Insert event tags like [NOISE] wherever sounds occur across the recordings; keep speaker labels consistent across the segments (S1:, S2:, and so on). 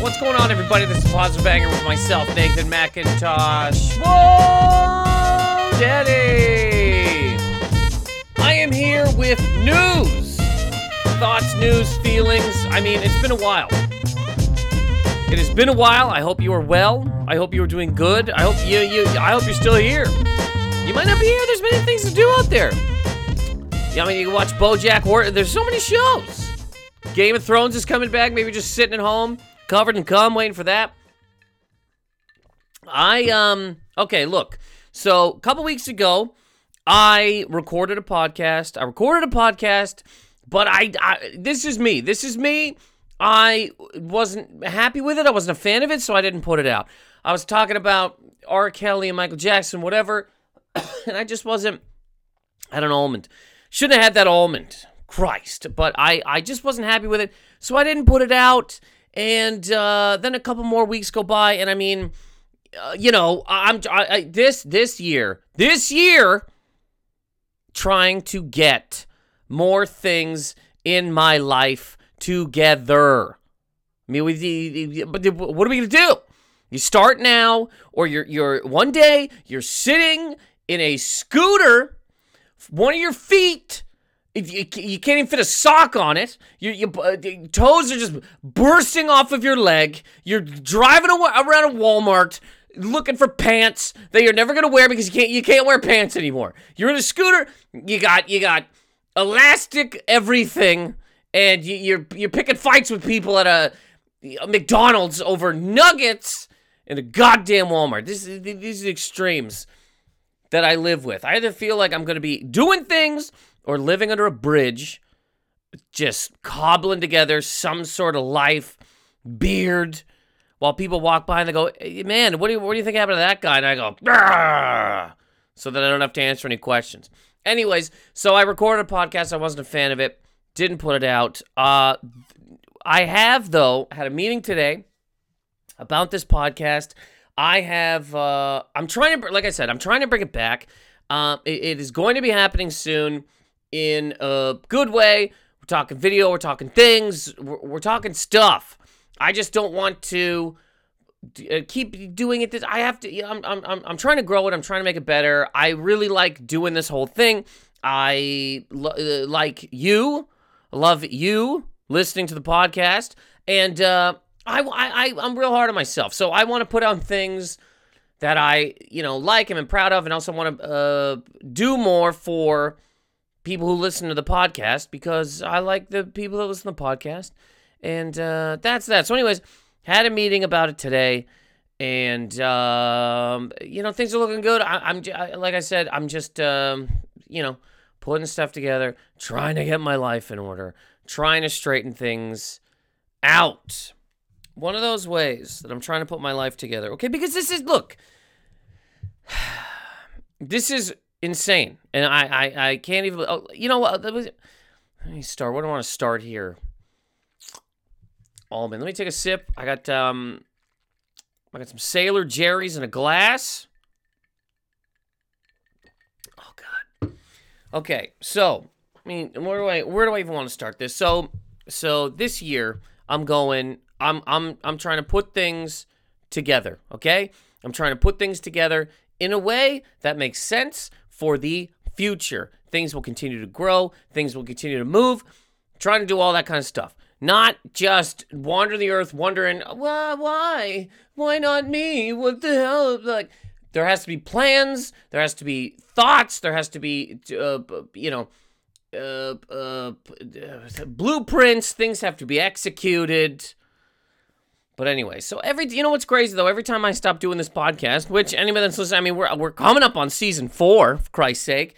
S1: What's going on, everybody? This is Positive Banger with myself, Nathan Macintosh. Whoa, Daddy! I am here with news. Thoughts, news, feelings. I mean, it's been a while. It has been a while. I hope you are well. I hope you are doing good. I hope you, you I hope you're still here. You might not be here. There's many things to do out there. Yeah, I mean, you can watch BoJack Horseman. There's so many shows. Game of Thrones is coming back. Maybe just sitting at home, covered in cum, waiting for that. I um okay, look. So a couple weeks ago, I recorded a podcast. I recorded a podcast, but I, I this is me. This is me. I wasn't happy with it. I wasn't a fan of it, so I didn't put it out. I was talking about R. Kelly and Michael Jackson, whatever, [COUGHS] and I just wasn't. Had an almond. Shouldn't have had that almond. Christ. But I, I just wasn't happy with it, so I didn't put it out. And uh, then a couple more weeks go by, and I mean, uh, you know, I'm I, I, this this year, this year, trying to get more things in my life together. I mean, we, but what are we gonna do? You start now, or you're you're one day you're sitting in a scooter, one of your feet you, you can't even fit a sock on it. Your, your uh, toes are just bursting off of your leg. You're driving around a Walmart looking for pants that you're never gonna wear because you can't you can't wear pants anymore. You're in a scooter. You got you got elastic everything, and you, you're you're picking fights with people at a, a McDonald's over nuggets in a goddamn Walmart. This these are extremes that I live with. I either feel like I'm gonna be doing things or living under a bridge, just cobbling together some sort of life, beard, while people walk by and they go, hey, "Man, what do you what do you think happened to that guy?" And I go, Argh! so that I don't have to answer any questions. Anyways, so I recorded a podcast. I wasn't a fan of it. Didn't put it out. Uh, I have though had a meeting today about this podcast. I have. Uh, I'm trying to, like I said, I'm trying to bring it back. Uh, it, it is going to be happening soon in a good way. We're talking video, we're talking things, we're, we're talking stuff. I just don't want to uh, keep doing it. This I have to. I'm, I'm, I'm, trying to grow it. I'm trying to make it better. I really like doing this whole thing. I lo- uh, like you, love you listening to the podcast, and uh, I, I, I'm real hard on myself. So I want to put on things that I, you know, like and am proud of, and also want to uh, do more for people who listen to the podcast because I like the people that listen to the podcast. And uh, that's that. So, anyways, had a meeting about it today. And, um, you know, things are looking good. I, am like I said, I'm just, um, you know, putting stuff together, trying to get my life in order, trying to straighten things out. One of those ways that I'm trying to put my life together. Okay, because this is, look, [SIGHS] this is insane. And I, I, I can't even. Oh, you know what? Let me start. What do I want to start here? Almond. Let me take a sip. I got um, I got some Sailor Jerry's in a glass. Oh God. Okay, so I mean, where do I where do I even want to start this? So so this year I'm going. I'm I'm I'm trying to put things together. Okay, I'm trying to put things together in a way that makes sense for the future. Things will continue to grow, things will continue to move, trying to do all that kind of stuff. Not just wander the earth wondering, why, why? Why not me? What the hell? Like, there has to be plans, there has to be thoughts, there has to be, uh, you know, uh, uh, blueprints, things have to be executed. But anyway, so every you know what's crazy though? Every time I stop doing this podcast, which anybody that's listening, I mean, we're we're coming up on season four, for Christ's sake.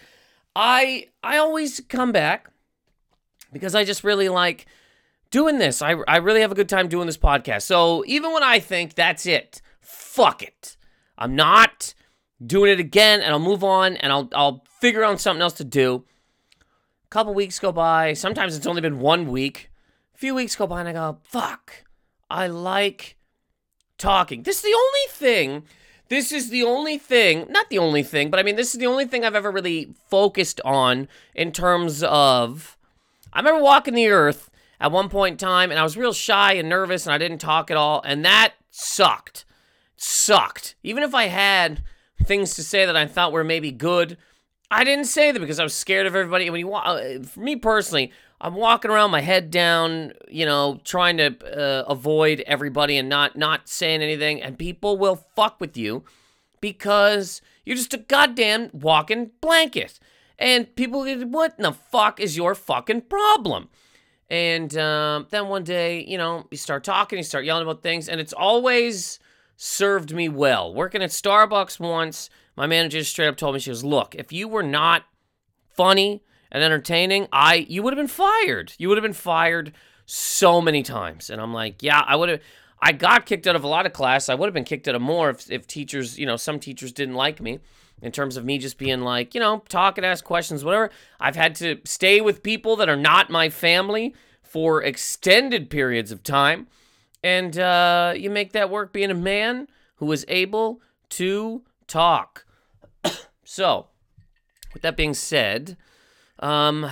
S1: I I always come back because I just really like doing this. I I really have a good time doing this podcast. So even when I think that's it, fuck it, I'm not doing it again, and I'll move on, and I'll I'll figure out something else to do. A couple weeks go by. Sometimes it's only been one week. A few weeks go by, and I go, fuck. I like talking. This is the only thing. This is the only thing, not the only thing, but I mean, this is the only thing I've ever really focused on in terms of. I remember walking the earth at one point in time, and I was real shy and nervous, and I didn't talk at all, and that sucked. Sucked. Even if I had things to say that I thought were maybe good, I didn't say them because I was scared of everybody. When you, uh, for me personally, I'm walking around my head down, you know, trying to uh, avoid everybody and not not saying anything, and people will fuck with you because you're just a goddamn walking blanket. And people, what in the fuck is your fucking problem? And um, then one day, you know, you start talking, you start yelling about things, and it's always served me well. Working at Starbucks once, my manager straight up told me, she goes, Look, if you were not funny and entertaining, I you would have been fired. You would have been fired so many times. And I'm like, yeah, I would have I got kicked out of a lot of class. I would have been kicked out of more if, if teachers, you know, some teachers didn't like me in terms of me just being like, you know, talk and ask questions, whatever. I've had to stay with people that are not my family for extended periods of time. And uh, you make that work being a man who is able to talk. [COUGHS] so, with that being said, um,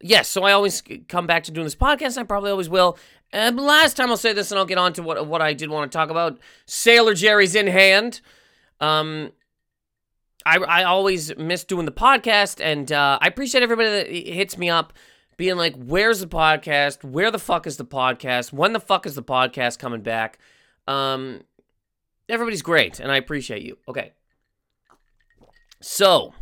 S1: yes, so I always come back to doing this podcast. I probably always will. And last time I'll say this, and I'll get on to what what I did want to talk about. Sailor Jerry's in hand. Um, I I always miss doing the podcast, and uh, I appreciate everybody that hits me up, being like, "Where's the podcast? Where the fuck is the podcast? When the fuck is the podcast coming back?" Um, everybody's great, and I appreciate you. Okay, so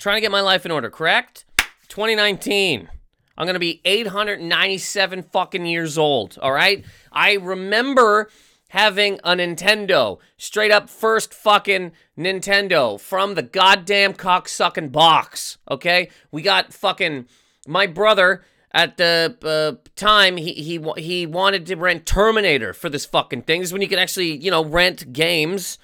S1: trying to get my life in order, correct? 2019. I'm going to be 897 fucking years old, all right? I remember having a Nintendo, straight up first fucking Nintendo from the goddamn cocksucking box, okay? We got fucking my brother at the uh, time he he he wanted to rent Terminator for this fucking thing. This is when you could actually, you know, rent games.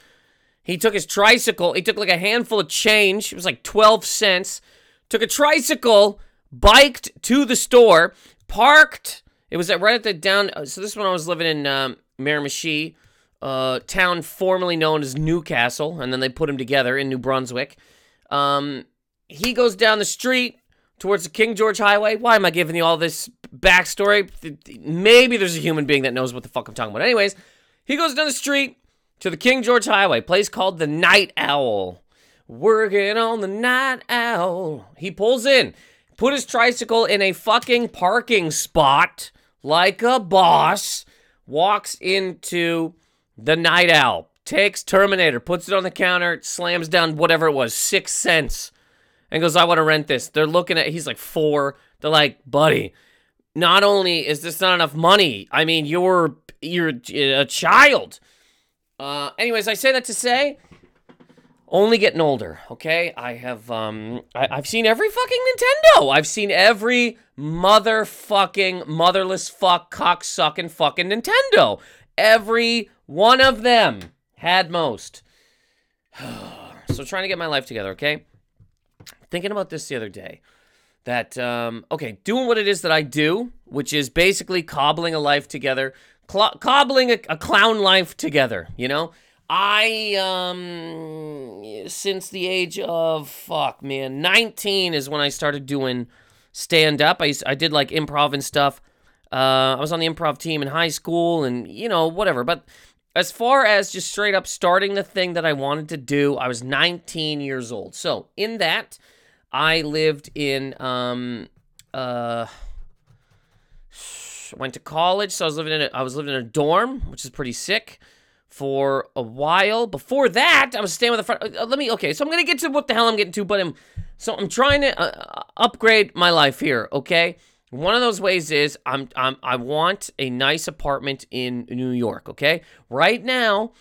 S1: He took his tricycle. He took like a handful of change. It was like 12 cents. Took a tricycle, biked to the store, parked. It was at, right at the down. Uh, so this one I was living in um, Miramichi, uh, town formerly known as Newcastle, and then they put them together in New Brunswick. Um, he goes down the street towards the King George Highway. Why am I giving you all this backstory? Maybe there's a human being that knows what the fuck I'm talking about. Anyways, he goes down the street to the King George Highway, place called the Night Owl. Working on the Night Owl. He pulls in, put his tricycle in a fucking parking spot like a boss, walks into the Night Owl, takes Terminator, puts it on the counter, slams down whatever it was, six cents, and goes, I want to rent this. They're looking at, he's like four. They're like, buddy, not only is this not enough money, I mean, you're, you're a child. Uh, anyways, I say that to say, only getting older. Okay, I have um, I, I've seen every fucking Nintendo. I've seen every motherfucking motherless fuck cock sucking fucking Nintendo. Every one of them had most. [SIGHS] so trying to get my life together. Okay, thinking about this the other day. That um, okay, doing what it is that I do, which is basically cobbling a life together cl- cobbling a, a clown life together, you know? I um since the age of fuck man 19 is when I started doing stand up. I I did like improv and stuff. Uh, I was on the improv team in high school and you know whatever. But as far as just straight up starting the thing that I wanted to do, I was 19 years old. So in that, I lived in um uh went to college, so I was living in a, I was living in a dorm, which is pretty sick for a while. Before that, I was staying with a friend. Uh, let me okay, so I'm gonna get to what the hell I'm getting to, but I'm so I'm trying to uh, upgrade my life here. Okay, one of those ways is I'm I'm I want a nice apartment in New York. Okay, right now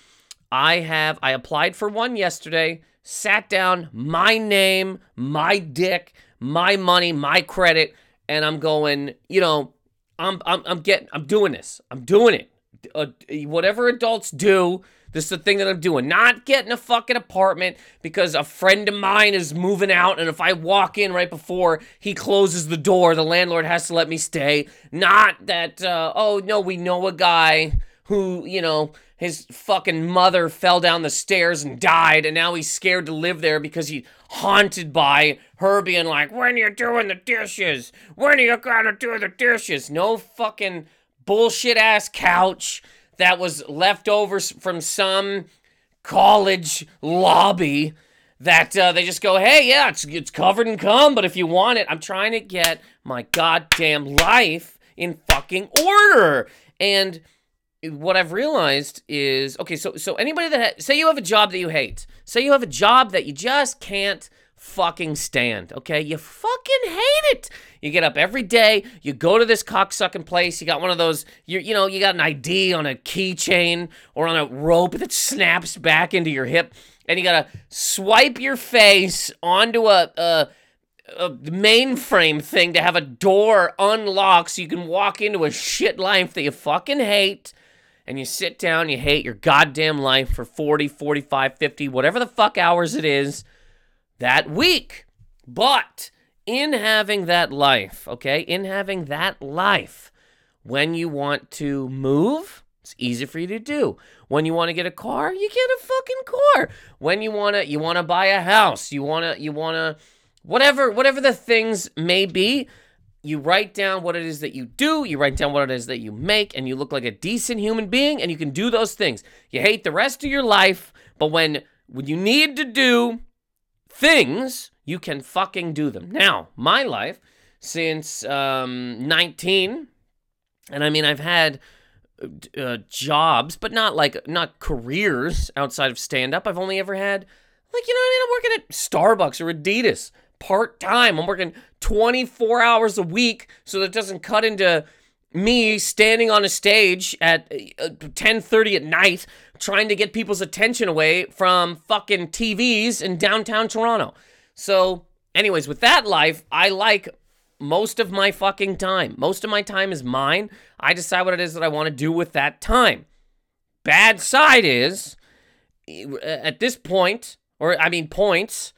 S1: I have I applied for one yesterday. Sat down, my name, my dick, my money, my credit, and I'm going. You know, I'm I'm I'm getting I'm doing this. I'm doing it. Uh, whatever adults do, this is the thing that I'm doing. Not getting a fucking apartment because a friend of mine is moving out, and if I walk in right before he closes the door, the landlord has to let me stay. Not that, uh, oh no, we know a guy who, you know, his fucking mother fell down the stairs and died, and now he's scared to live there because he's haunted by her being like, When are you doing the dishes? When are you gonna do the dishes? No fucking bullshit ass couch that was left over from some college lobby that uh, they just go, hey, yeah, it's, it's covered in cum, but if you want it, I'm trying to get my goddamn life in fucking order. And what I've realized is okay, so so anybody that ha- say you have a job that you hate, say you have a job that you just can't fucking stand, okay? You fucking hate it. You get up every day, you go to this cocksucking place, you got one of those, you you know, you got an ID on a keychain or on a rope that snaps back into your hip, and you gotta swipe your face onto a, a a mainframe thing to have a door unlock so you can walk into a shit life that you fucking hate and you sit down, you hate your goddamn life for 40, 45, 50, whatever the fuck hours it is that week. But in having that life, okay, in having that life, when you want to move, it's easy for you to do. When you want to get a car, you get a fucking car. When you want to you want to buy a house, you want to you want to whatever whatever the things may be, you write down what it is that you do, you write down what it is that you make, and you look like a decent human being, and you can do those things. You hate the rest of your life, but when when you need to do things, you can fucking do them. Now, my life since um, 19, and I mean, I've had uh, jobs, but not like not careers outside of stand up. I've only ever had like you know what I mean. I'm working at Starbucks or Adidas part time. I'm working 24 hours a week so that doesn't cut into me standing on a stage at 10:30 uh, at night trying to get people's attention away from fucking TVs in downtown Toronto. So, anyways, with that life, I like most of my fucking time. Most of my time is mine. I decide what it is that I want to do with that time. Bad side is at this point, or I mean points,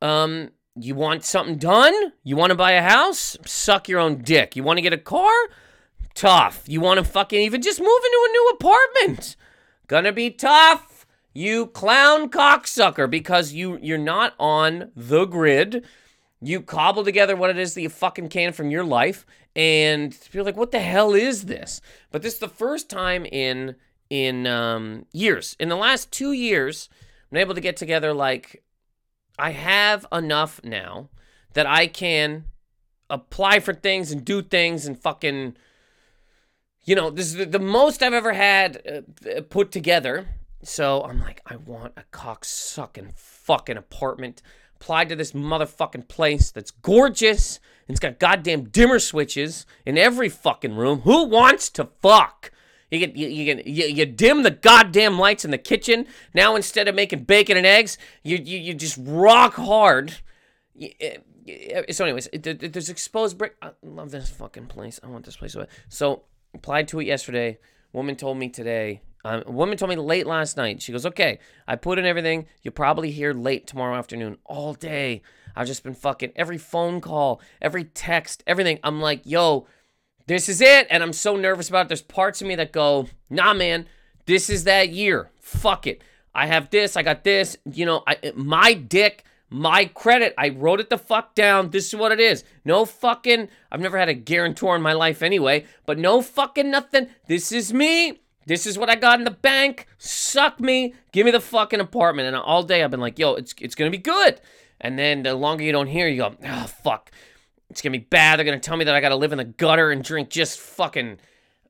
S1: um, you want something done? You want to buy a house? Suck your own dick. You want to get a car? Tough. You want to fucking even just move into a new apartment? Gonna be tough. You clown cocksucker because you you're not on the grid. You cobble together what it is that you fucking can from your life and you're like, what the hell is this? But this is the first time in in um, years. In the last two years, I'm able to get together like I have enough now that I can apply for things and do things and fucking you know this is the, most i've ever had uh, put together. So i'm like i want a cocksucking fucking apartment applied to this motherfucking place that's gorgeous and it's got goddamn dimmer switches in every fucking room. Who wants to fuck you get you, you, you, you dim the goddamn lights in the kitchen. Now instead of making bacon and eggs, you you, you just rock hard. Eh, eh, so, anyways, there's exposed brick. I love this fucking place. I want this place. So, applied to it yesterday. Woman told me today. Um, a woman told me late last night. She goes, "Okay, I put in everything. You'll probably hear late tomorrow afternoon. All day, I've just been fucking every phone call, every text, everything. I'm like, yo." This is it, and I'm so nervous about it. There's parts of me that go, nah, man, this is that year. Fuck it. I have this, I got this. You know, I, my dick, my credit. I wrote it the fuck down. This is what it is. No fucking, I've never had a guarantor in my life anyway, but no fucking nothing. This is me. This is what I got in the bank. Suck me. Give me the fucking apartment. And all day I've been like, yo, it's, it's going to be good. And then the longer you don't hear, you go, oh, fuck. It's gonna be bad. They're gonna tell me that I gotta live in the gutter and drink just fucking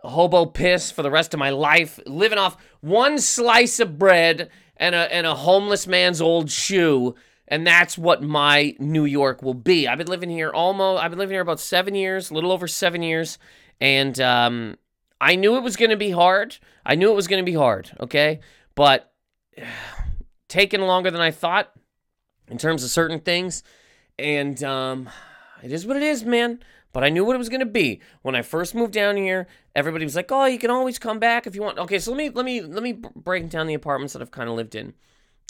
S1: hobo piss for the rest of my life, living off one slice of bread and a and a homeless man's old shoe. And that's what my New York will be. I've been living here almost. I've been living here about seven years, a little over seven years, and um, I knew it was to be hard. I knew it was to be hard. Okay, but [SIGHS] taking longer than I thought in terms of certain things, and um, it is what it is, man. But I knew what it was gonna be when I first moved down here. Everybody was like, "Oh, you can always come back if you want." Okay, so let me let me let me break down the apartments that I've kind of lived in.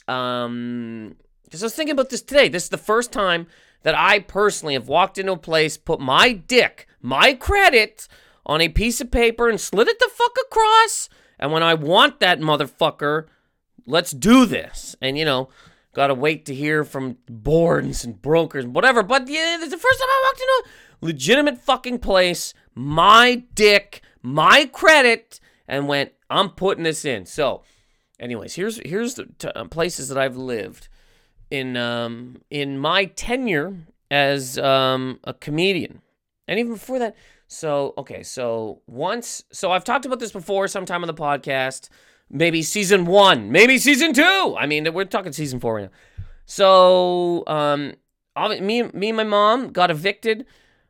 S1: Um, because I was thinking about this today. This is the first time that I personally have walked into a place, put my dick, my credit on a piece of paper, and slid it the fuck across, And when I want that motherfucker, let's do this. And, you know, got to wait to hear from boards and brokers and whatever. But yeah, it's the first time I walked into a legitimate fucking place, my dick, my credit, and went, I'm putting this in. So, anyways, here's here's the t- uh, places that I've lived in um in my tenure as um a comedian, and even before that. So okay, so once, so I've talked about this before, sometime on the podcast maybe season one, maybe season two. I mean, we're talking season four right now. So, um, me, me and my mom got evicted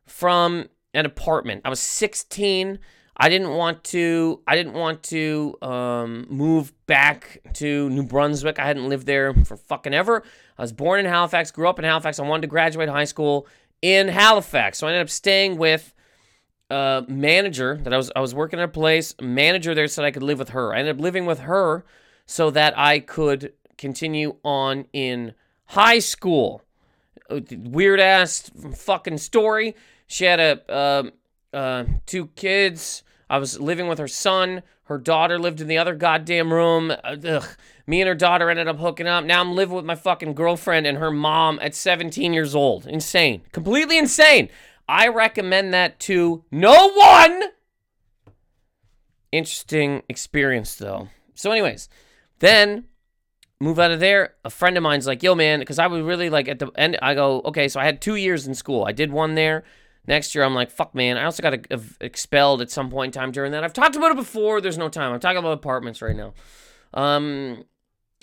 S1: from an apartment. I was 16. I didn't want to. I didn't want to um, move back to New Brunswick. I hadn't lived there for fucking ever. I was born in Halifax, grew up in Halifax. I wanted to graduate high school in Halifax, so I ended up staying with uh, manager that I was I was working at a place. Manager there said I could live with her. I ended up living with her so that I could continue on in high school. Uh, weird ass fucking story. She had a uh, uh, two kids. I was living with her son. Her daughter lived in the other goddamn room. Uh, ugh. Me and her daughter ended up hooking up. Now I'm living with my fucking girlfriend and her mom at 17 years old. Insane. Completely insane. I recommend that to no one. Interesting experience though. So, anyways, then move out of there. A friend of mine's like, yo, man, because I was really like at the end, I go, okay, so I had two years in school. I did one there. Next year, I'm like, fuck, man. I also got expelled at some point in time during that. I've talked about it before. There's no time. I'm talking about apartments right now. Um,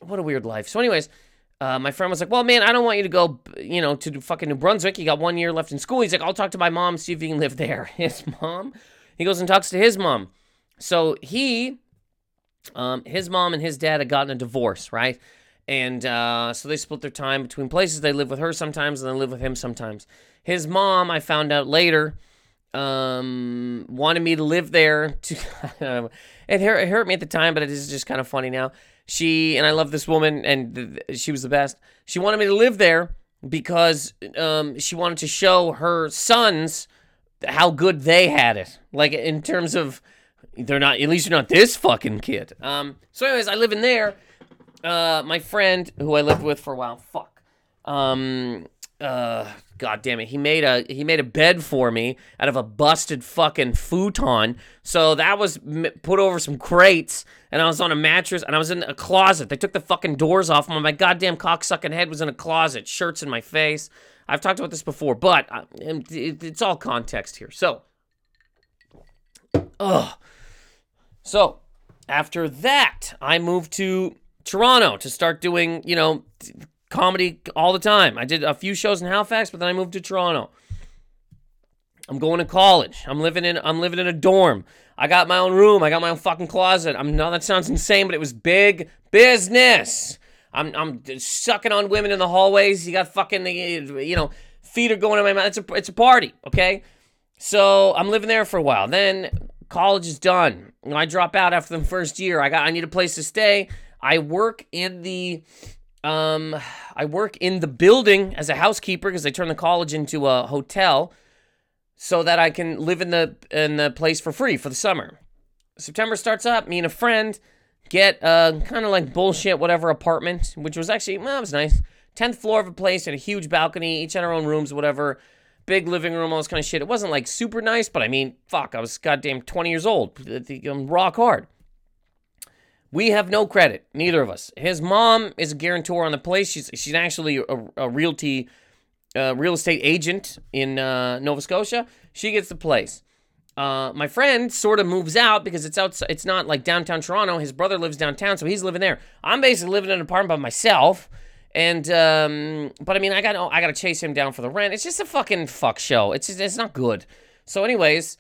S1: what a weird life. So, anyways, uh, my friend was like, "Well, man, I don't want you to go, you know, to fucking New Brunswick. You got one year left in school." He's like, "I'll talk to my mom, see if you can live there." [LAUGHS] His mom. He goes and talks to his mom. So he, um, his mom and his dad had gotten a divorce, right? And uh, so they split their time between places. They live with her sometimes, and they live with him sometimes. His mom, I found out later, um, wanted me to live there. To [LAUGHS] it hurt, it hurt me at the time, but it is just kind of funny now. She and I love this woman, and th- she was the best. She wanted me to live there because um, she wanted to show her sons how good they had it. Like in terms of they're not at least you're not this fucking kid. Um, so anyways, I live in there. Uh, my friend who I lived with for a while, fuck. Um, uh, god damn it he made a he made a bed for me out of a busted fucking futon. So that was put over some crates and i was on a mattress and i was in a closet. They took the fucking doors off my goddamn cocksucking head was in a closet shirts in my face. I've talked about this before but uh, it's all context here. So ugh. So after that i moved to toronto to start doing you know comedy all the time. I did a few shows in Halifax, but then I moved to Toronto. I'm going to college. I'm living in I'm living in a dorm. I got my own room. I got my own fucking closet. I'm no that sounds insane, but it was big business. I'm I'm sucking on women in the hallways. You got fucking you know feet are going in my mouth. It's a it's a party, okay? So I'm living there for a while. Then college is done. I drop out after the first year. I got I need a place to stay. I work in the um, I work in the building as a housekeeper because they turned the college into a hotel, so that I can live in the in the place for free for the summer. September starts up. Me and a friend get a kind of like bullshit whatever apartment, which was actually well, it was nice. Tenth floor of a place and a huge balcony, each had our own rooms, whatever. Big living room, all this kind of shit. It wasn't like super nice, but I mean, fuck, I was goddamn 20 years old. I'm rock hard. We have no credit, neither of us. His mom is a guarantor on the place. She's she's actually a, a realty, uh, real estate agent in uh, Nova Scotia. She gets the place. Uh, my friend sort of moves out because it's outside. It's not like downtown Toronto. His brother lives downtown, so he's living there. I'm basically living in an apartment by myself. And um, but I mean, I got I got to chase him down for the rent. It's just a fucking fuck show. It's just, it's not good. So, anyways,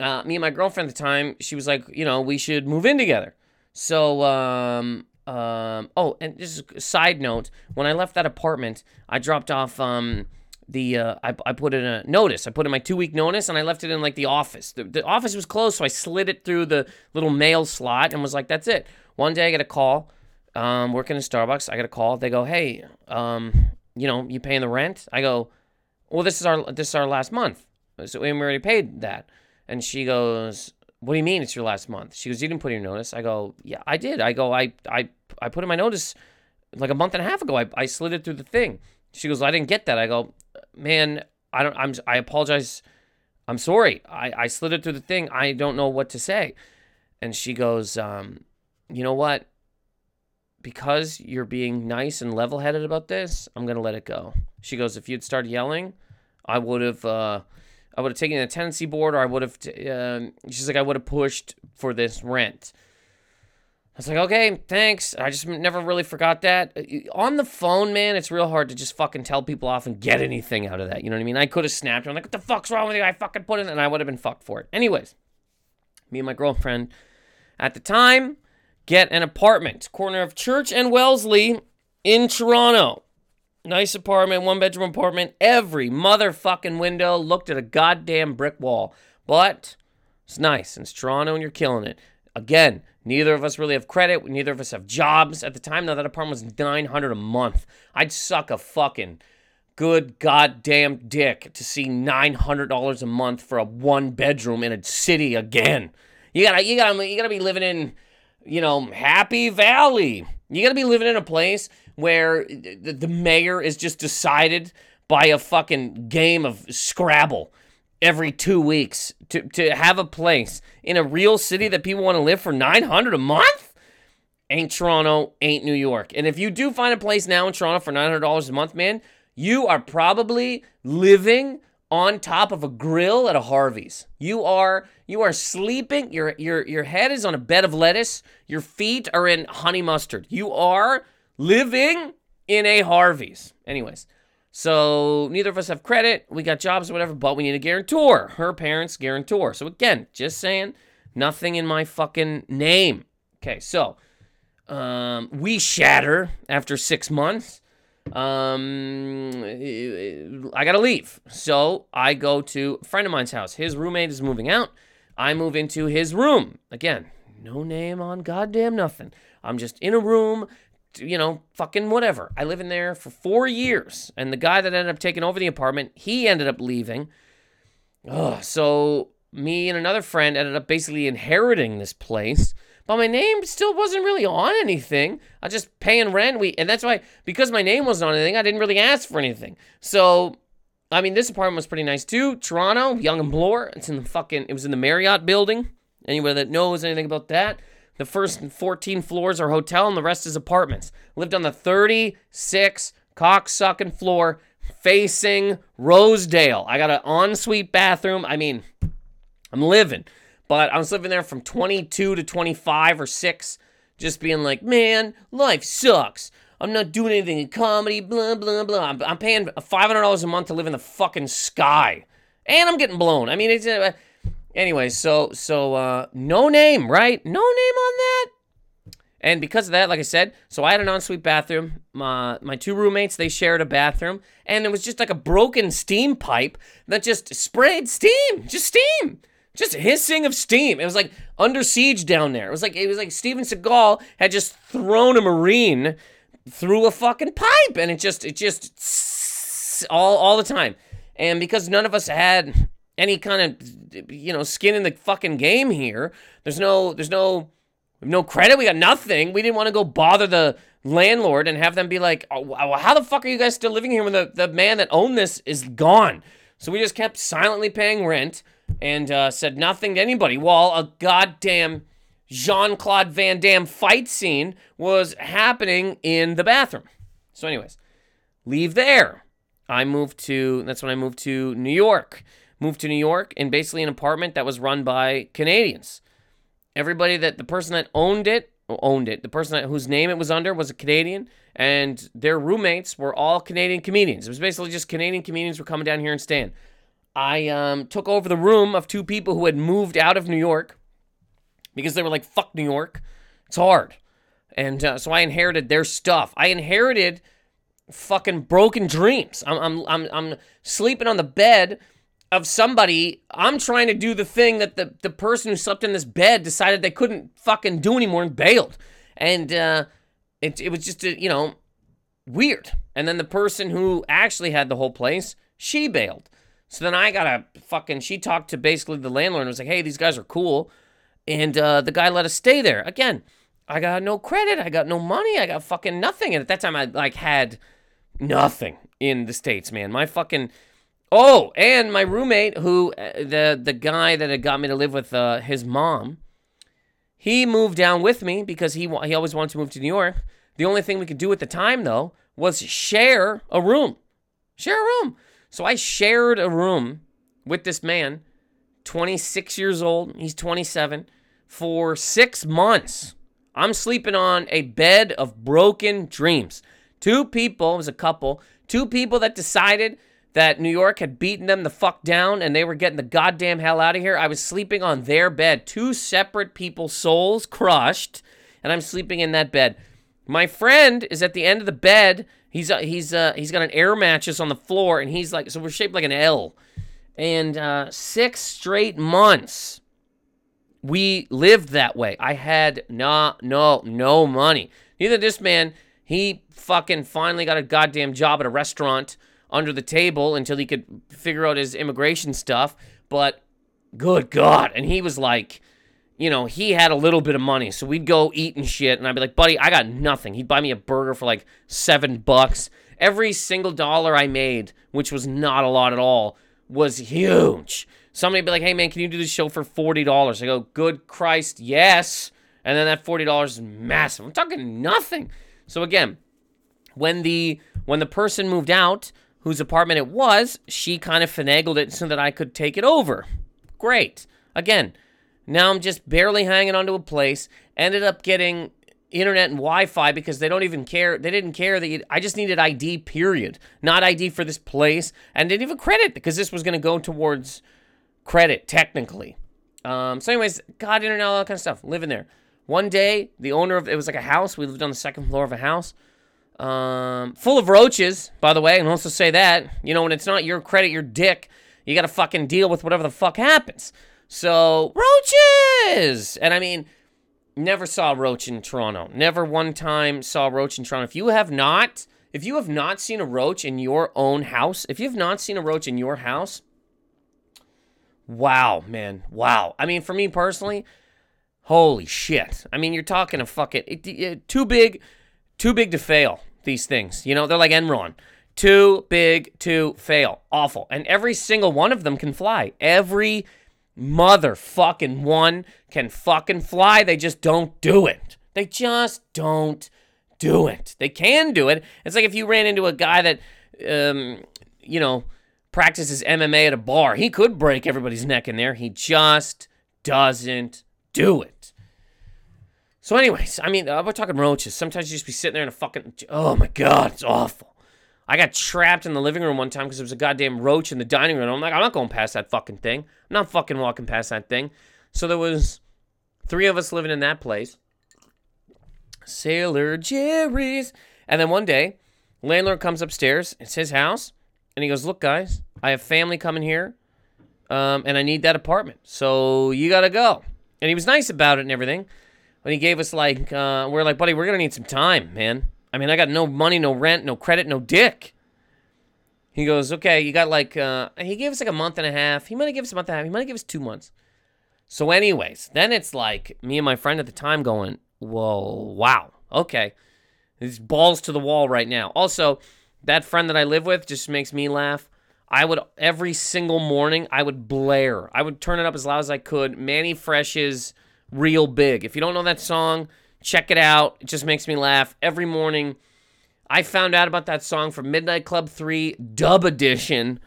S1: uh, me and my girlfriend at the time, she was like, you know, we should move in together. So, um, um, oh, and just a side note, when I left that apartment, I dropped off, um, the, uh, I, I put in a notice. I put in my two week notice and I left it in like the office. The, the office was closed, so I slid it through the little mail slot and was like, that's it. One day I get a call, um, working in Starbucks. I get a call. They go, hey, um, you know, you paying the rent? I go, well, this is our, this is our last month. So we already paid that. And she goes, what do you mean it's your last month? She goes, you didn't put in your notice. I go, yeah, I did. I go, I, I, I put in my notice like a month and a half ago. I, I slid it through the thing. She goes, I didn't get that. I go, man, I don't, I'm, I apologize. I'm sorry. I, I slid it through the thing. I don't know what to say. And she goes, um, you know what? Because you're being nice and level headed about this, I'm going to let it go. She goes, if you'd started yelling, I would have, uh, I would have taken a tenancy board or I would have, t- um, she's like, I would have pushed for this rent. I was like, okay, thanks. I just never really forgot that. Uh, On the phone, man, it's real hard to just fucking tell people off and get anything out of that. You know what I mean? I could have snapped. I'm like, what the fuck's wrong with you? I fucking put it, in and I would have been fucked for it. Anyways, me and my girlfriend at the time get an apartment, corner of Church and Wellesley in Toronto. Nice apartment, one bedroom apartment. Every motherfucking window looked at a goddamn brick wall. But it's nice. And it's Toronto and you're killing it. Again, neither of us really have credit. Neither of us have jobs. At the time, though, that apartment was 900 a month. I'd suck a fucking good goddamn dick to see $900 a month for a one bedroom in a city again. You gotta, you gotta, you gotta be living in, you know, Happy Valley. You gotta be living in a place where the, mayor is just decided by a fucking game of Scrabble every two weeks to, to have a place in a real city that people want to live for 900 a month? Ain't toronto ain't new york. And if you do find a place now in toronto for $900 a month man you are probably living on top of a grill at a harvey's you are you are sleeping your your your head is on a bed of lettuce your feet are in honey mustard you are living in a harvey's anyways so neither of us have credit. We got jobs or whatever, but we need a guarantor. Her parents guarantor. So again, just saying, nothing in my fucking name. Okay, so um, we shatter after six months. Um, I gotta leave. So I go to a friend of mine's house. His roommate is moving out. I move into his room. Again, no name on goddamn nothing. I'm just in a room you know, fucking whatever. I live in there for four years. And the guy that ended up taking over the apartment, he ended up leaving. Ugh, so me and another friend ended up basically inheriting this place. But my name still wasn't really on anything. I just paying rent. We and that's why because my name wasn't on anything, I didn't really ask for anything. So I mean, this apartment was pretty nice too. Toronto, Yonge and Bloor. It's in the fucking. It was in the Marriott building. Anybody that knows anything about that, the first 14 floors are hotel and the rest is apartments. Lived on the 36 cocksucking floor facing Rosedale. I got an ensuite bathroom. I mean, I'm living. But I was living there from 22 to 25 or 6, just being like, man, life sucks. I'm not doing anything in comedy, blah, blah, blah. I'm, I'm paying $500 a month to live in the fucking sky. And I'm getting blown. I mean, it's. Uh, Anyway, so so uh, no name, right? No name on that. And because of that, like I said, so I had an ensuite bathroom. My my two roommates they shared a bathroom, and it was just like a broken steam pipe that just sprayed steam, just steam, just hissing of steam. It was like under siege down there. It was like it was like Steven Seagal had just thrown a marine through a fucking pipe, and it just it just all all the time. And because none of us had any kind of you know skin in the fucking game here. There's no there's no no credit. We got nothing. We didn't want to go bother the landlord and have them be like, oh, how the fuck are you guys still living here when the, the man that owned this is gone? So we just kept silently paying rent and uh, said nothing to anybody while a goddamn Jean Claude Van Damme fight scene was happening in the bathroom. So, anyways, leave there. I moved to, that's when I moved to New York moved to New York in basically an apartment that was run by Canadians. Everybody that the person that owned it owned it. The person that, whose name it was under was a Canadian, and their roommates were all Canadian comedians. It was basically just Canadian comedians were coming down here and staying. I um, took over the room of two people who had moved out of New York because they were like, "Fuck New York, it's hard," and uh, so I inherited their stuff. I inherited fucking broken dreams. I'm I'm I'm, I'm sleeping on the bed of somebody, I'm trying to do the thing that the, the person who slept in this bed decided they couldn't fucking do anymore and bailed. And uh, it, it was just, a, you know, weird. And then the person who actually had the whole place, she bailed. So then I got a fucking, she talked to basically the landlord and was like, hey, these guys are cool. And uh, the guy let us stay there. Again, I got no credit. I got no money. I got fucking nothing. And at that time, I like had nothing in the states, man. My fucking oh, and my roommate, who uh, the the guy that had got me to live with uh, his mom, he moved down with me because he he always wanted to move to New York. The only thing we could do at the time though was share a room, share a room. So I shared a room with this man, 26 years old. He's 27 for six months. I'm sleeping on a bed of broken dreams. Two people, it was a couple, two people that decided that New York had beaten them the fuck down and they were getting the goddamn hell out of here. I was sleeping on their bed. Two separate people's souls crushed, and I'm sleeping in that bed. My friend is at the end of the bed. He's uh, he's uh, he's got an air mattress on the floor, and he's like, so we're shaped like an L. And uh, six straight months we lived that way. I had no, no, no money. Neither this man, he fucking finally got a goddamn job at a restaurant under the table until he could figure out his immigration stuff. But good God. And he was like, you know, he had a little bit of money. So we'd go eat and shit. And I'd be like, buddy, I got nothing. He'd buy me a burger for like seven bucks. Every single dollar I made, which was not a lot at all, was huge. Somebody'd be like, hey man, can you do this show for $40? I go, good Christ, yes. And then that $40 is massive. I'm talking nothing. So again, when the when the person moved out, whose apartment it was, she kind of finagled it so that I could take it over. Great. Again, now I'm just barely hanging onto a place. Ended up getting internet and Wi-Fi because they don't even care. They didn't care that you, I just needed ID. Period. Not ID for this place, and didn't even credit because this was going to go towards credit technically. Um, so, anyways, got internet, all that kind of stuff. Living there. One day, the owner of it was like a house. We lived on the second floor of a house, um, full of roaches. By the way, and also say that you know when it's not your credit, your dick, you got to fucking deal with whatever the fuck happens. So roaches, and I mean, never saw a roach in Toronto. Never one time saw a roach in Toronto. If you have not, if you have not seen a roach in your own house, if you have not seen a roach in your house, Wow, man. Wow. I mean, for me personally, holy shit. I mean, you're talking a fucking it, it, too big, too big to fail. These things, you know, they're like Enron. Too big to fail. Awful. And every single one of them can fly. Every motherfucking one can fucking fly. They just don't do it. They just don't do it. They can do it. It's like if you ran into a guy that, um, you know, practices MMA at a bar. He could break everybody's neck in there. He just doesn't do it. So, anyways, I mean, uh, we're talking roaches. Sometimes you just be sitting there in a fucking. Oh my God, it's awful. I got trapped in the living room one time because there was a goddamn roach in the dining room. I'm like, I'm not going past that fucking thing. I'm not fucking walking past that thing. So there was three of us living in that place. Sailor Jerry's. And then one day, landlord comes upstairs. It's his house. And he goes, Look, guys, I have family coming here, um, and I need that apartment. So you got to go. And he was nice about it and everything. But he gave us, like, uh, we're like, buddy, we're going to need some time, man. I mean, I got no money, no rent, no credit, no dick. He goes, okay, you got like, uh, he gave us like a month and a half. He might have given us a month and a half. He might have given us two months. So, anyways, then it's like me and my friend at the time going, whoa, wow, okay. These balls to the wall right now. Also, that friend that I live with just makes me laugh. I would every single morning I would blare. I would turn it up as loud as I could. Mannie Fresh's Real Big. If you don't know that song, check it out. It just makes me laugh every morning. I found out about that song from Midnight Club 3 Dub Edition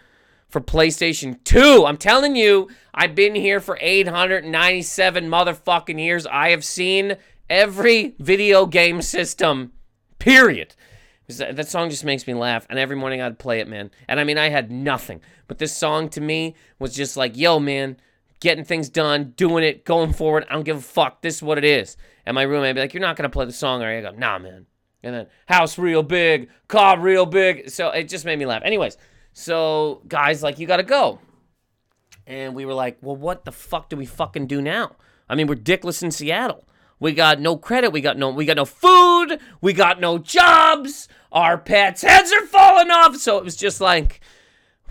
S1: for PlayStation 2. I'm telling you, I've been here for 897 motherfucking years. I have seen every video game system. Period. That, song just makes me laugh, and every morning I'd play it, man. And I mean, I had nothing, but this song to me was just like, yo, man, getting things done, doing it, going forward. I don't give a fuck. This is what it is. And my roommate be like, you're not gonna play the song, are you? I go, nah, man. And then house real big, car real big. So it just made me laugh. Anyways, so guys, like, you gotta go. And we were like, well, what the fuck do we fucking do now? I mean, we're dickless in Seattle. We got no credit. We got no. We got no food. We got no jobs. Our pets' heads are falling off. So it was just like,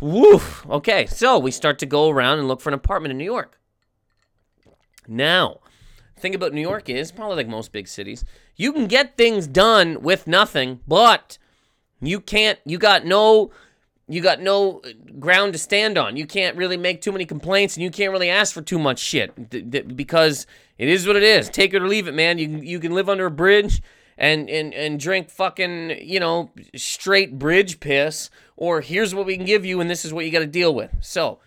S1: woof. Okay, so we start to go around and look for an apartment in New York. Now, thing about New York is probably like most big cities, you can get things done with nothing, but you can't. You got no. You got no uh, ground to stand on. You can't really make too many complaints, and you can't really ask for too much shit th- th- because it is what it is. Take it or leave it, man. You can, you can live under a bridge and and and drink fucking you know straight bridge piss, or here's what we can give you, and this is what you got to deal with. So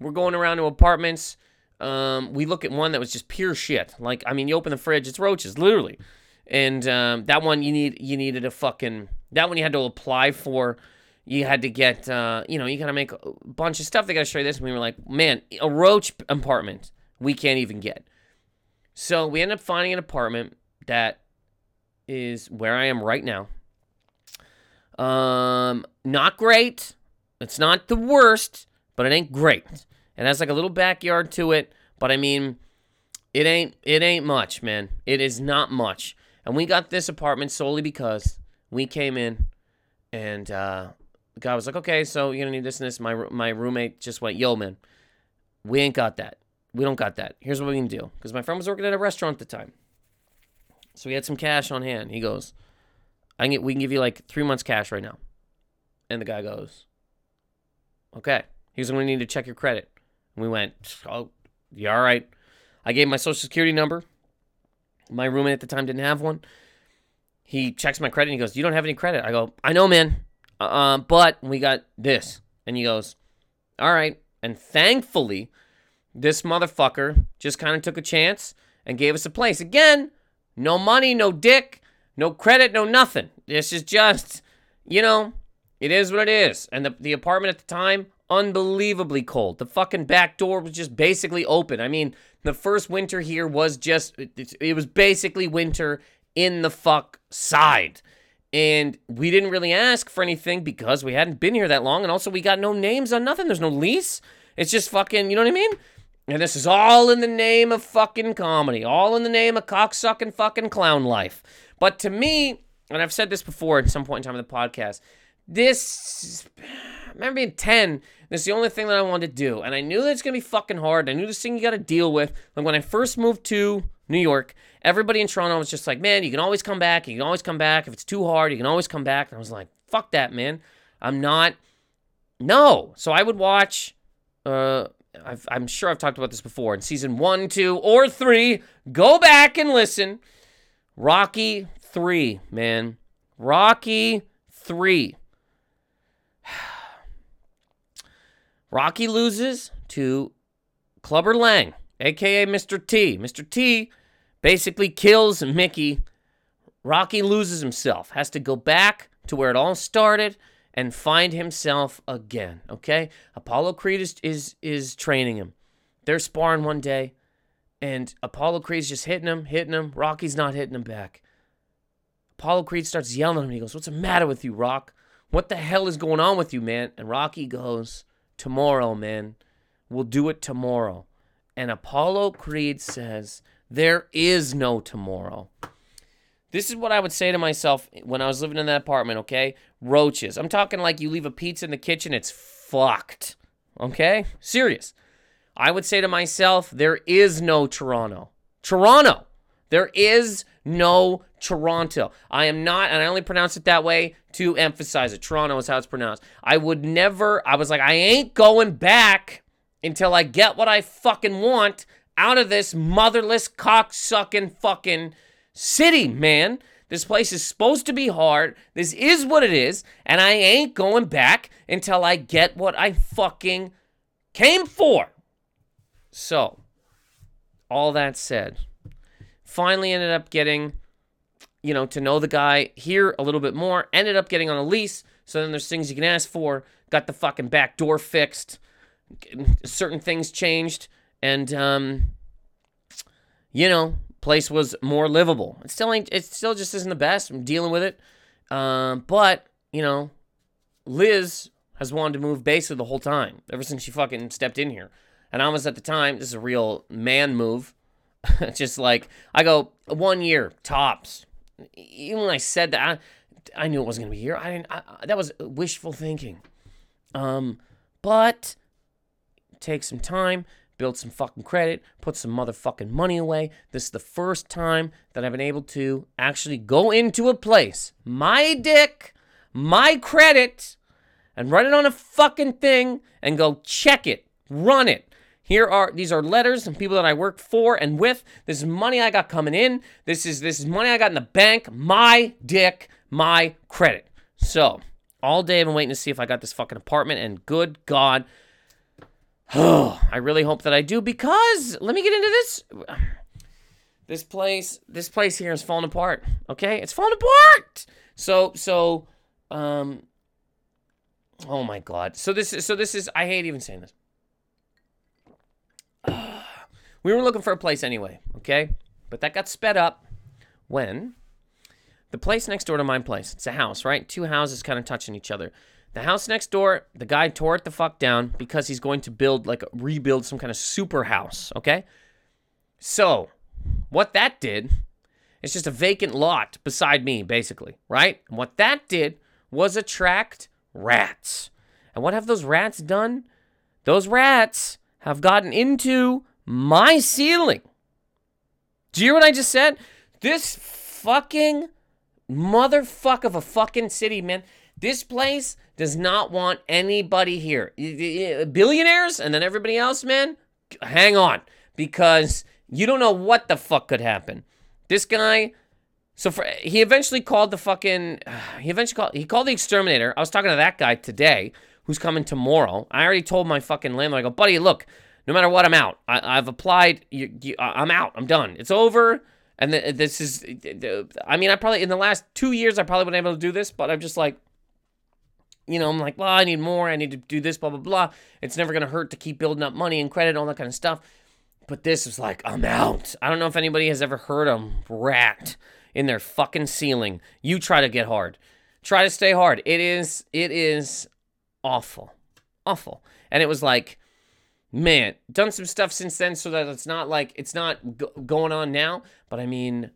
S1: we're going around to apartments. Um, we look at one that was just pure shit. Like, I mean, you open the fridge, it's roaches, literally. And um, that one you need you needed a fucking that one you had to apply for. You had to get uh, you know you gotta make a bunch of stuff. They gotta show you this. And we were like, man, a roach apartment we can't even get. So we end up finding an apartment that is where I am right now. Um, not great. It's not the worst, but it ain't great. It has like a little backyard to it, but I mean, it ain't it ain't much, man. It is not much. And we got this apartment solely because we came in and uh the guy was like, "Okay, so you're to need this and this." My my roommate just went, "Yo, man, we ain't got that. We don't got that. Here's what we can do." Because my friend was working at a restaurant at the time, so we had some cash on hand. He goes, "I can get, we can give you like three months cash right now," and the guy goes, "Okay." When we need to check your credit. And we went, "Oh, you all right?" I gave my social security number. My roommate at the time didn't have one. He checks my credit and he goes, "You don't have any credit." I go, "I know, man." Uh, but we got this. And he goes, All right. And thankfully, this motherfucker just kind of took a chance and gave us a place. Again, no money, no dick, no credit, no nothing. This is just, you know, it is what it is. And the, the apartment at the time, unbelievably cold. The fucking back door was just basically open. I mean, the first winter here was just, it, it was basically winter in the fuck side. And we didn't really ask for anything because we hadn't been here that long. And also, we got no names on nothing. There's no lease. It's just fucking, you know what I mean? And this is all in the name of fucking comedy, all in the name of cocksucking fucking clown life. But to me, and I've said this before at some point in time in the podcast, this, I remember being 10, this is the only thing that I wanted to do. And I knew that it's to be fucking hard. I knew this thing you got to deal with. Like when I first moved to New York, everybody in Toronto was just like, man, you can always come back. You can always come back. If it's too hard, you can always come back. And I was like, fuck that, man. I'm not. No. So I would watch. Uh, i am sure I've talked about this before in season one, two, or three. Go back and listen. Rocky 3, man. Rocky 3. [SIGHS] Rocky loses to Clubber Lang, aka Mr. T. Mr. T basically kills Mickey. Rocky loses himself, has to go back to where it all started and find himself again. Okay? Apollo Creed is is, is training him. They're sparring one day, and Apollo Creed's just hitting him, hitting him. Rocky's not hitting him back. Apollo Creed starts yelling at him. He goes, What's the matter with you, Rock? What the hell is going on with you, man? And Rocky goes, Tomorrow, man. We'll do it tomorrow. And Apollo Creed says, There is no tomorrow. This is what I would say to myself when I was living in that apartment, okay? Roaches. I'm talking like you leave a pizza in the kitchen, it's fucked. Okay? Serious. I would say to myself, there is no Toronto. Toronto. There is no Toronto. I am not, and I only pronounce it that way to emphasize it. Toronto is how it's pronounced. I would never, I was like, I ain't going back until I get what I fucking want out of this motherless, cocksucking fucking city, man. This place is supposed to be hard. This is what it is. And I ain't going back until I get what I fucking came for. So, all that said, finally ended up getting, you know, to know the guy here a little bit more. Ended up getting on a lease. So then there's things you can ask for. Got the fucking back door fixed. Certain things changed. And, um, you know, place was more livable. It still ain't. It still just isn't the best. I'm dealing with it. Um, but you know, Liz has wanted to move basically the whole time ever since she fucking stepped in here. And I was at the time. This is a real man move. [LAUGHS] just like I go one year tops. Even when I said that, I, I knew it wasn't gonna be here. I didn't. I, that was wishful thinking. Um, but take some time build some fucking credit, put some motherfucking money away. This is the first time that I've been able to actually go into a place, my dick, my credit, and write it on a fucking thing and go check it, run it. Here are these are letters and people that I work for and with. This is money I got coming in. This is this is money I got in the bank. My dick, my credit. So all day I've been waiting to see if I got this fucking apartment, and good God, oh, [SIGHS] I really hope that I do because let me get into this. [SIGHS] This place, this place here is falling apart. Okay, it's falling apart. So so, um, oh my God. So this is so this is I hate even saying this. [SIGHS] we were looking for a place anyway, okay? But that got sped up when the place next door to my place, it's a house, right? Two houses kind of touching each other. The house next door, the guy tore it the fuck down because he's going to build, like, rebuild some kind of super house, okay? So, what that did, it's just a vacant lot beside me, basically, right? And what that did was attract rats. And what have those rats done? Those rats have gotten into my ceiling. Do you hear what I just said? This fucking motherfucker of a fucking city, man. This place does not want anybody here. Billionaires and then everybody else, man, hang on because you don't know what the fuck could happen. This guy, so for, he eventually called the fucking, [SIGHS] he eventually called, he called the exterminator. I was talking to that guy today who's coming tomorrow. I already told my fucking landlord, I go, buddy, look, no matter what, I'm out. I, have applied. You, you, I'm out. I'm done. It's over. And this is, I mean, I probably, in the last two years, I probably wouldn't able to do this, but I'm just like, you know, I'm like, well, I need more. I need to do this, blah, blah, blah. It's never going to hurt to keep building up money and credit, all that kind of stuff. But this is like, I'm out. I don't know if anybody has ever heard a rat in their fucking ceiling. You try to get hard. Try to stay hard. It is, it is awful. Awful. And it was like, man, done some stuff since then so that it's not like it's not going on now. But I mean,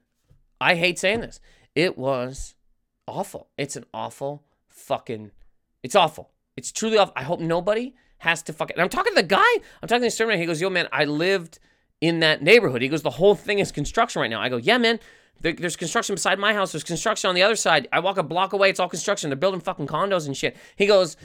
S1: I hate saying this. It was awful. It's an awful fucking. It's awful. It's truly awful. I hope nobody has to fucking. And I'm talking to the guy. I'm talking to the exterminator. He goes, "Yo, man, I lived in that neighborhood." He goes, "The whole thing is construction right now." I go, "Yeah, man." There's construction beside my house. There's construction on the other side. I walk a block away. It's all construction. They're building fucking condos and shit. He goes,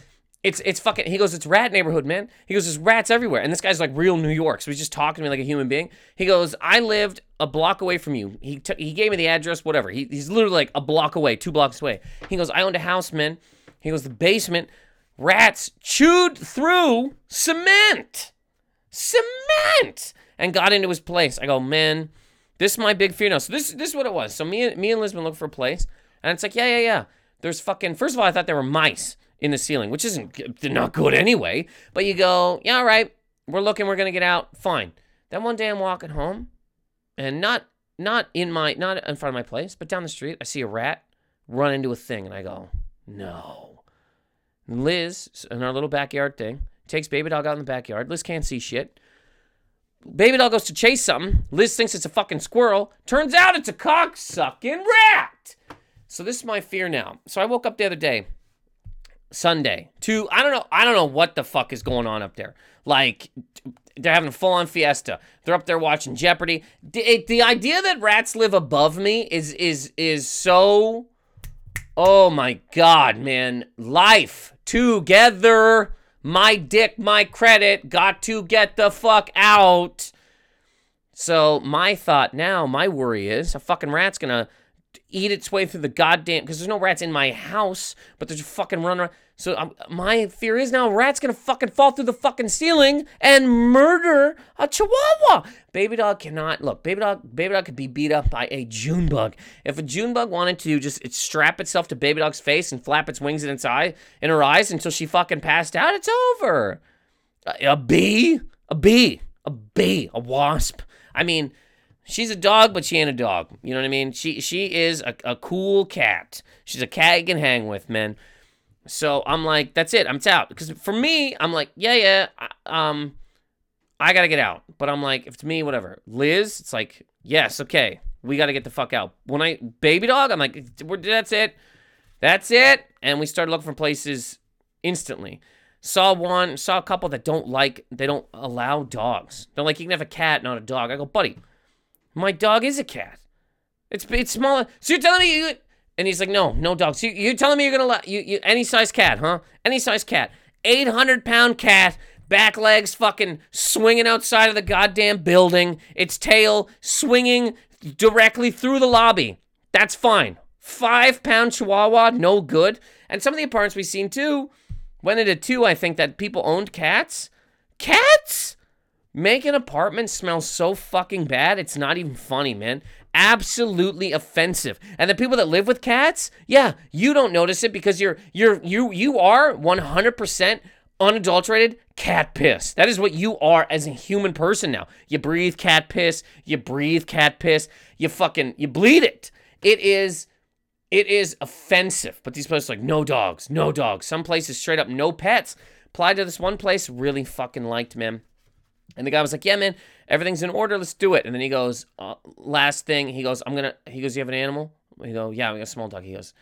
S1: it's it's fucking. He goes, it's rat neighborhood, man. He goes, there's rats everywhere, and this guy's like real New York, so he's just talking to me like a human being. He goes, I lived a block away from you. He he gave me the address, whatever. He, he's literally like a block away, two blocks away. He goes, I owned a house, man. He goes, the basement, rats chewed through cement, cement, and got into his place. I go, man, this is my big fear now. So this this is what it was. So me me and Liz been look for a place, and it's like, yeah, yeah, yeah. There's fucking. First of all, I thought there were mice in the ceiling, which isn't not good anyway. But you go, yeah, all right, we're looking, we're gonna get out, fine. Then one day I'm walking home, and not not in my not in front of my place, but down the street, I see a rat run into a thing, and I go, no. And Liz, in our little backyard thing, takes baby dog out in the backyard. Liz can't see shit. Baby dog goes to chase something. Liz thinks it's a fucking squirrel. Turns out it's a cock sucking rat. So this is my fear now. So I woke up the other day Sunday to I don't know I don't know what the fuck is going on up there. Like they're having a full on fiesta. They're up there watching Jeopardy. The, the idea that rats live above me is is is so Oh my god, man. Life together. My dick, my credit. Got to get the fuck out. So my thought now, my worry is a fucking rat's gonna eat its way through the goddamn because there's no rats in my house, but there's a fucking run around. So um, my fear is now rat's gonna fucking fall through the fucking ceiling and murder a chihuahua. Baby dog cannot look. Baby dog, baby dog could be beat up by a June bug. If a June bug wanted to just it strap itself to baby dog's face and flap its wings in its eye in her eyes until she fucking passed out, it's over. A, a bee, a bee, a bee, a wasp. I mean She's a dog, but she ain't a dog. You know what I mean? She she is a, a cool cat. She's a cat you can hang with, man. So I'm like, that's it. I'm out. Because for me, I'm like, yeah, yeah. Um, I gotta get out. But I'm like, if it's me, whatever. Liz, it's like, yes, okay, we gotta get the fuck out. When I baby dog, I'm like, that's it, that's it. And we started looking for places instantly. Saw one, saw a couple that don't like, they don't allow dogs. They're like, you can have a cat, not a dog. I go, buddy, my dog is a cat. It's it's smaller. So you're telling me you? And he's like, no, no dogs. You, you're telling me you're gonna let you, you any size cat, huh? Any size cat. 800 pound cat, back legs fucking swinging outside of the goddamn building, its tail swinging directly through the lobby. That's fine. Five pound chihuahua, no good. And some of the apartments we've seen too went into two, I think, that people owned cats. Cats? Make an apartment smell so fucking bad, it's not even funny, man. Absolutely offensive. And the people that live with cats, yeah, you don't notice it because you're you're you you are 100% unadulterated cat piss. That is what you are as a human person now. You breathe cat piss, you breathe cat piss, you fucking you bleed it. It is it is offensive. But these places like no dogs, no dogs. Some places straight up no pets. Applied to this one place, really fucking liked, man. And the guy was like, "Yeah, man, everything's in order. Let's do it." And then he goes, uh, "Last thing." He goes, "I'm gonna." He goes, "You have an animal?" We go, "Yeah, we got a small dog." He goes,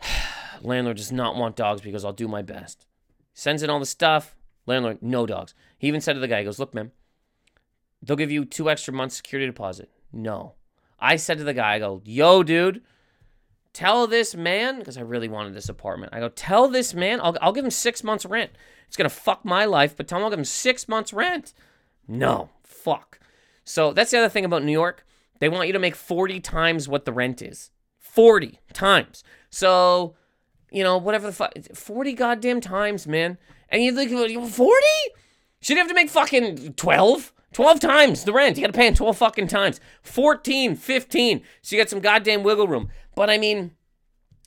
S1: [SIGHS] "Landlord does not want dogs because I'll do my best." Sends in all the stuff. Landlord, no dogs. He even said to the guy, he goes, "Look, man, they'll give you two extra months security deposit." No. I said to the guy, I go, "Yo, dude." Tell this man, because I really wanted this apartment. I go, tell this man, I'll, I'll give him six months rent. It's gonna fuck my life, but tell him I'll give him six months rent. No, fuck. So that's the other thing about New York. They want you to make 40 times what the rent is. 40 times. So, you know, whatever the fuck, 40 goddamn times, man. And you think, 40? Should you have to make fucking 12? 12 times the rent. You got to pay him 12 fucking times. 14, 15. So you got some goddamn wiggle room. But I mean,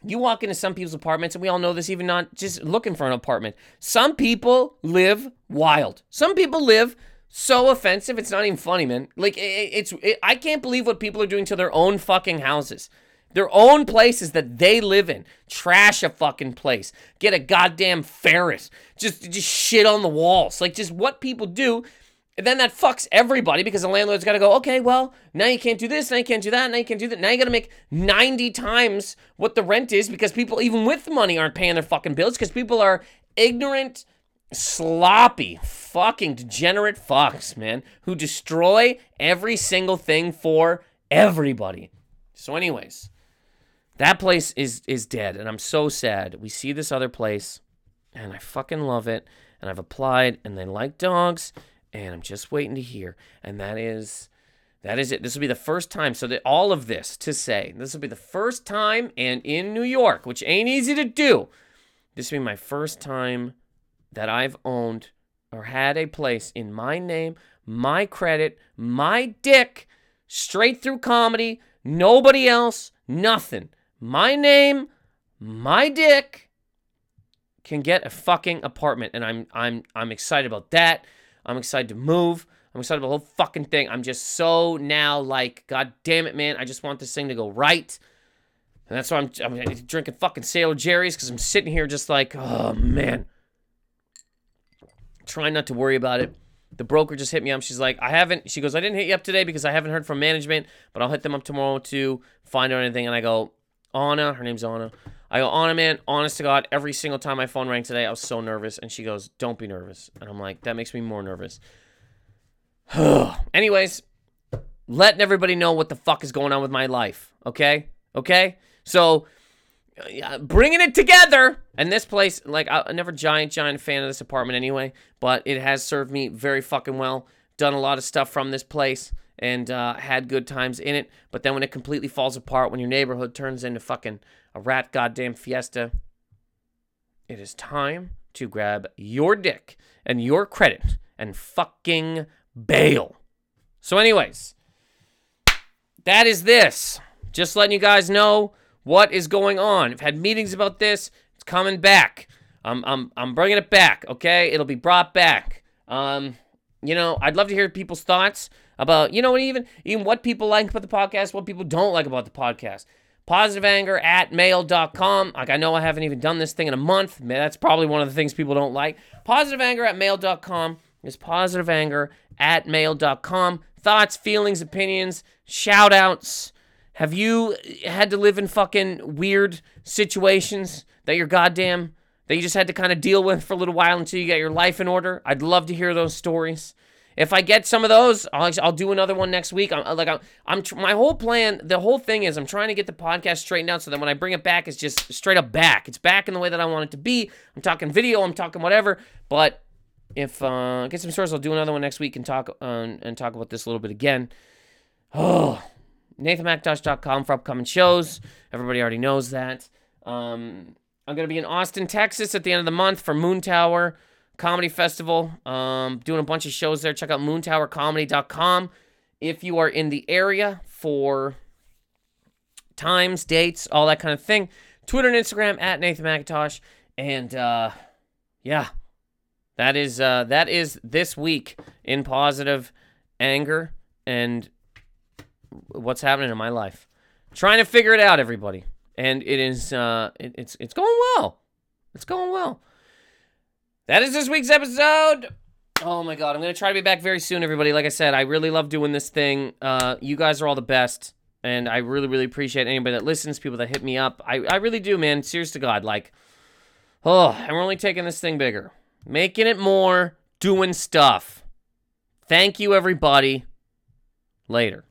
S1: you walk into some people's apartments, and we all know this, even not just looking for an apartment. Some people live wild. Some people live so offensive, it's not even funny, man. Like, it, it's, it, I can't believe what people are doing to their own fucking houses. Their own places that they live in. Trash a fucking place. Get a goddamn ferret. Just, just shit on the walls. Like, just what people do then that fucks everybody because the landlord's got to go, okay, well, now you can't do this, now you can't do that, now you can't do that. Now you got to make 90 times what the rent is because people, even with money, aren't paying their fucking bills because people are ignorant, sloppy, fucking degenerate fucks, man, who destroy every single thing for everybody. So, anyways, that place is is dead, and I'm so sad. We see this other place, and I fucking love it, and I've applied, and they like dogs and I'm just waiting to hear. And that is that is it. This will be the first time. So that all of this to say, this will be the first time and in New York, which ain't easy to do. This will be my first time that I've owned or had a place in my name, my credit, my dick, straight through comedy, nobody else, nothing. My name, my dick can get a fucking apartment and I'm I'm I'm excited about that. I'm excited to move. I'm excited about the whole fucking thing. I'm just so now like, God damn it, man. I just want this thing to go right. And that's why I'm, I'm drinking fucking Sailor Jerry's because I'm sitting here just like, oh, man. Trying not to worry about it. The broker just hit me up. She's like, I haven't, she goes, I didn't hit you up today because I haven't heard from management, but I'll hit them up tomorrow to find out anything. And I go, Anna, her name's Anna. I go, Anna, man, honest to God, every single time my phone rang today, I was so nervous. And she goes, Don't be nervous. And I'm like, That makes me more nervous. [SIGHS] Anyways, letting everybody know what the fuck is going on with my life. Okay? Okay? So, bringing it together. And this place, like, I'm never giant, giant fan of this apartment anyway, but it has served me very fucking well. Done a lot of stuff from this place and uh, had good times in it. But then when it completely falls apart, when your neighborhood turns into fucking a rat goddamn fiesta. It is time to grab your dick and your credit and fucking bail. So, anyways, that is this. Just letting you guys know what is going on. I've had meetings about this. It's coming back. I'm, I'm, I'm bringing it back, okay? It'll be brought back. Um, you know, I'd love to hear people's thoughts about, you know, even even what people like about the podcast, what people don't like about the podcast positiveanger at mail.com. Like, I know I haven't even done this thing in a month. That's probably one of the things people don't like. Positiveanger at mail.com is positiveanger at mail.com. Thoughts, feelings, opinions, shout outs. Have you had to live in fucking weird situations that you're goddamn that you just had to kind of deal with for a little while until you get your life in order. I'd love to hear those stories. If I get some of those, I'll, I'll do another one next week. I'm like I'm, I'm my whole plan. The whole thing is I'm trying to get the podcast straightened out so that when I bring it back, it's just straight up back. It's back in the way that I want it to be. I'm talking video. I'm talking whatever. But if uh, get some stories, I'll do another one next week and talk uh, and talk about this a little bit again. [SIGHS] Oh, NathanMacIntosh.com for upcoming shows. Everybody already knows that. Um, I'm gonna be in Austin, Texas at the end of the month for Moontower Comedy Festival. Um, doing a bunch of shows there. Check out moontowercomedy.com if you are in the area for times, dates, all that kind of thing. Twitter and Instagram at Nathan Macintosh. And uh, yeah, that is uh, that is this week in positive anger and what's happening in my life. Trying to figure it out, everybody, and it is uh, it, it's it's going well. It's going well. That is this week's episode. Oh my god, I'm gonna try to be back very soon, everybody. Like I said, I really love doing this thing. Uh, you guys are all the best, and I really, really appreciate anybody that listens, people that hit me up. I, I really do, man. Serious to God, like, oh, and we're only taking this thing bigger making it more, doing stuff. Thank you, everybody. Later.